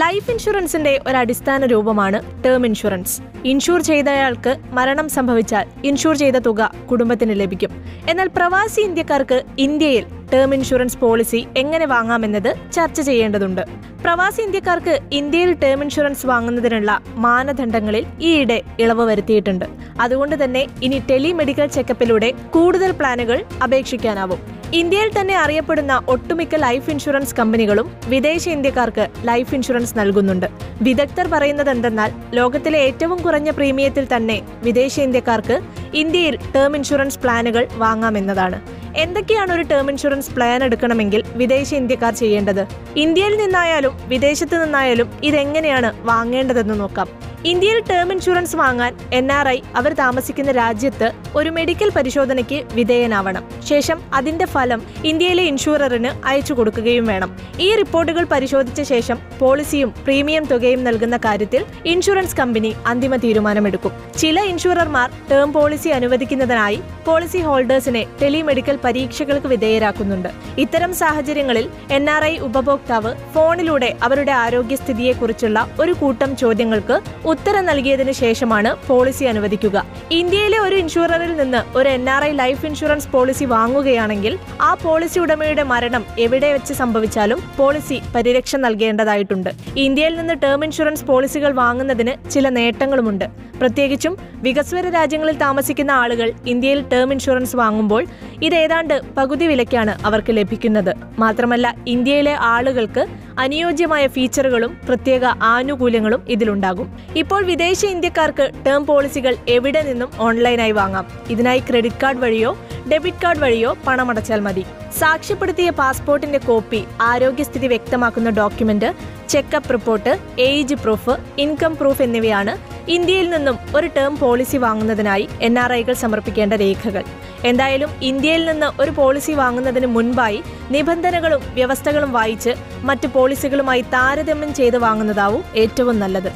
Life ഇൻഷുറൻസിന്റെ ഒരു അടിസ്ഥാന രൂപമാണ് ടേം ഇൻഷുറൻസ് ഇൻഷൂർ ചെയ്തയാൾക്ക് മരണം സംഭവിച്ചാൽ ഇൻഷൂർ ചെയ്ത തുക കുടുംബത്തിന് ലഭിക്കും. എന്നാൽ പ്രവാസി ഇന്ത്യക്കാർക്ക് ഇന്ത്യയിൽ ടേം ഇൻഷുറൻസ് പോളിസി എങ്ങനെ വാങ്ങാമെന്നത് ചർച്ച ചെയ്യേണ്ടതുണ്ട്. പ്രവാസി ഇന്ത്യക്കാർക്ക് ഇന്ത്യയിൽ ടേം ഇൻഷുറൻസ് വാങ്ങുന്നതിനുള്ള മാനദണ്ഡങ്ങളിൽ ഈയിടെ ഇളവ് വരുത്തിയിട്ടുണ്ട്. അതുകൊണ്ട് തന്നെ ഇനി ടെലി മെഡിക്കൽ ചെക്കപ്പിലൂടെ കൂടുതൽ പ്ലാനുകൾ അപേക്ഷിക്കാനാവും. ഇന്ത്യയിൽ തന്നെ അറിയപ്പെടുന്ന ഒട്ടുമിക്ക ലൈഫ് ഇൻഷുറൻസ് കമ്പനികളും വിദേശ ഇന്ത്യക്കാർക്ക് ലൈഫ് ഇൻഷുറൻസ് നൽകുന്നുണ്ട്. വിദഗ്ധർ പറയുന്നത് എന്തെന്നാൽ ലോകത്തിലെ ഏറ്റവും കുറഞ്ഞ പ്രീമിയത്തിൽ തന്നെ വിദേശ ഇന്ത്യക്കാർക്ക് ഇന്ത്യയിൽ ടേം ഇൻഷുറൻസ് പ്ലാനുകൾ വാങ്ങാമെന്നതാണ്. എന്തൊക്കെയാണ് ഒരു ടേം ഇൻഷുറൻസ് പ്ലാൻ എടുക്കണമെങ്കിൽ വിദേശ ഇന്ത്യക്കാർ ചെയ്യേണ്ടത്? ഇന്ത്യയിൽ നിന്നായാലും വിദേശത്ത് നിന്നായാലും ഇതെങ്ങനെയാണ് വാങ്ങേണ്ടതെന്ന് നോക്കാം. ഇന്ത്യയിൽ ടേം ഇൻഷുറൻസ് വാങ്ങാൻ എൻ ആർ ഐ അവർ താമസിക്കുന്ന രാജ്യത്ത് ഒരു മെഡിക്കൽ പരിശോധനയ്ക്ക് വിധേയനാവണം. ശേഷം അതിന്റെ ഫലം ഇന്ത്യയിലെ ഇൻഷുററിന് അയച്ചു കൊടുക്കുകയും വേണം. ഈ റിപ്പോർട്ടുകൾ പരിശോധിച്ച ശേഷം പോളിസിയും പ്രീമിയം തുകയും നൽകുന്ന കാര്യത്തിൽ ഇൻഷുറൻസ് കമ്പനി അന്തിമ തീരുമാനമെടുക്കും. ചില ഇൻഷുറർമാർ ടേം പോളിസി അനുവദിക്കുന്നതിനായി പോളിസി ഹോൾഡേഴ്സിനെ ടെലിമെഡിക്കൽ പരീക്ഷകൾക്ക് വിധേയരാക്കുന്നുണ്ട്. ഇത്തരം സാഹചര്യങ്ങളിൽ എൻ ആർ ഐ ഉപഭോക്താവ് ഫോണിലൂടെ അവരുടെ ആരോഗ്യസ്ഥിതിയെക്കുറിച്ചുള്ള ഒരു കൂട്ടം ചോദ്യങ്ങൾക്ക് ഉത്തരം നൽകിയതിനു ശേഷമാണ് പോളിസി അനുവദിക്കുക. ഇന്ത്യയിലെ ഒരു ഇൻഷുററിൽ നിന്ന് ഒരു N R I life insurance policy വാങ്ങുകയാണെങ്കിൽ ആ പോളിസി ഉടമയുടെ മരണം എവിടെ വെച്ച് സംഭവിച്ചാലും പോളിസി പരിരക്ഷ നൽകേണ്ടതായിട്ടുണ്ട്. ഇന്ത്യയിൽ നിന്ന് ടേം ഇൻഷുറൻസ് പോളിസികൾ വാങ്ങുന്നതിന് ചില നേട്ടങ്ങളുമുണ്ട്. പ്രത്യേകിച്ചും വികസ്വര രാജ്യങ്ങളിൽ താമസിക്കുന്ന ആളുകൾ ഇന്ത്യയിൽ ടേം ഇൻഷുറൻസ് വാങ്ങുമ്പോൾ ഇത് ഏതാണ്ട് പകുതി വിലയ്ക്കാണ് അവർക്ക് ലഭിക്കുന്നത്. മാത്രമല്ല ഇന്ത്യയിലെ ആളുകൾക്ക് അനുയോജ്യമായ ഫീച്ചറുകളും പ്രത്യേക ആനുകൂല്യങ്ങളും ഇതിലുണ്ടാകും. ഇപ്പോൾ വിദേശ ഇന്ത്യക്കാർക്ക് ടേം പോളിസികൾ എവിടെ നിന്നും ഓൺലൈനായി വാങ്ങാം? ഇതിനായി ക്രെഡിറ്റ് കാർഡ് വഴിയോ ഡെബിറ്റ് കാർഡ് വഴിയോ പണമടച്ചാൽ മതി. സാക്ഷ്യപ്പെടുത്തിയ പാസ്പോർട്ടിന്റെ കോപ്പി ആരോഗ്യസ്ഥിതി വ്യക്തമാക്കുന്ന document checkup report age proof income proof എന്നിവയാണ് ഇന്ത്യയിൽ നിന്നും ഒരു ടേം പോളിസി വാങ്ങുന്നതിനായി എൻ ആർ ഐകൾ സമർപ്പിക്കേണ്ട രേഖകൾ എന്തായാലും ഇന്ത്യയിൽ നിന്ന് ഒരു പോളിസി വാങ്ങുന്നതിന് മുൻപായി നിബന്ധനകളും വ്യവസ്ഥകളും വായിച്ച് മറ്റ് പോളിസികളുമായി താരതമ്യം ചെയ്ത് വാങ്ങുന്നതാവും ഏറ്റവും നല്ലത്.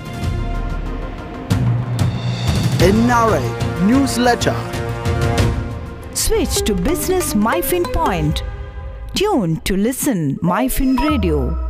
Switch to Business MyFin Point. Tune to listen MyFin Radio.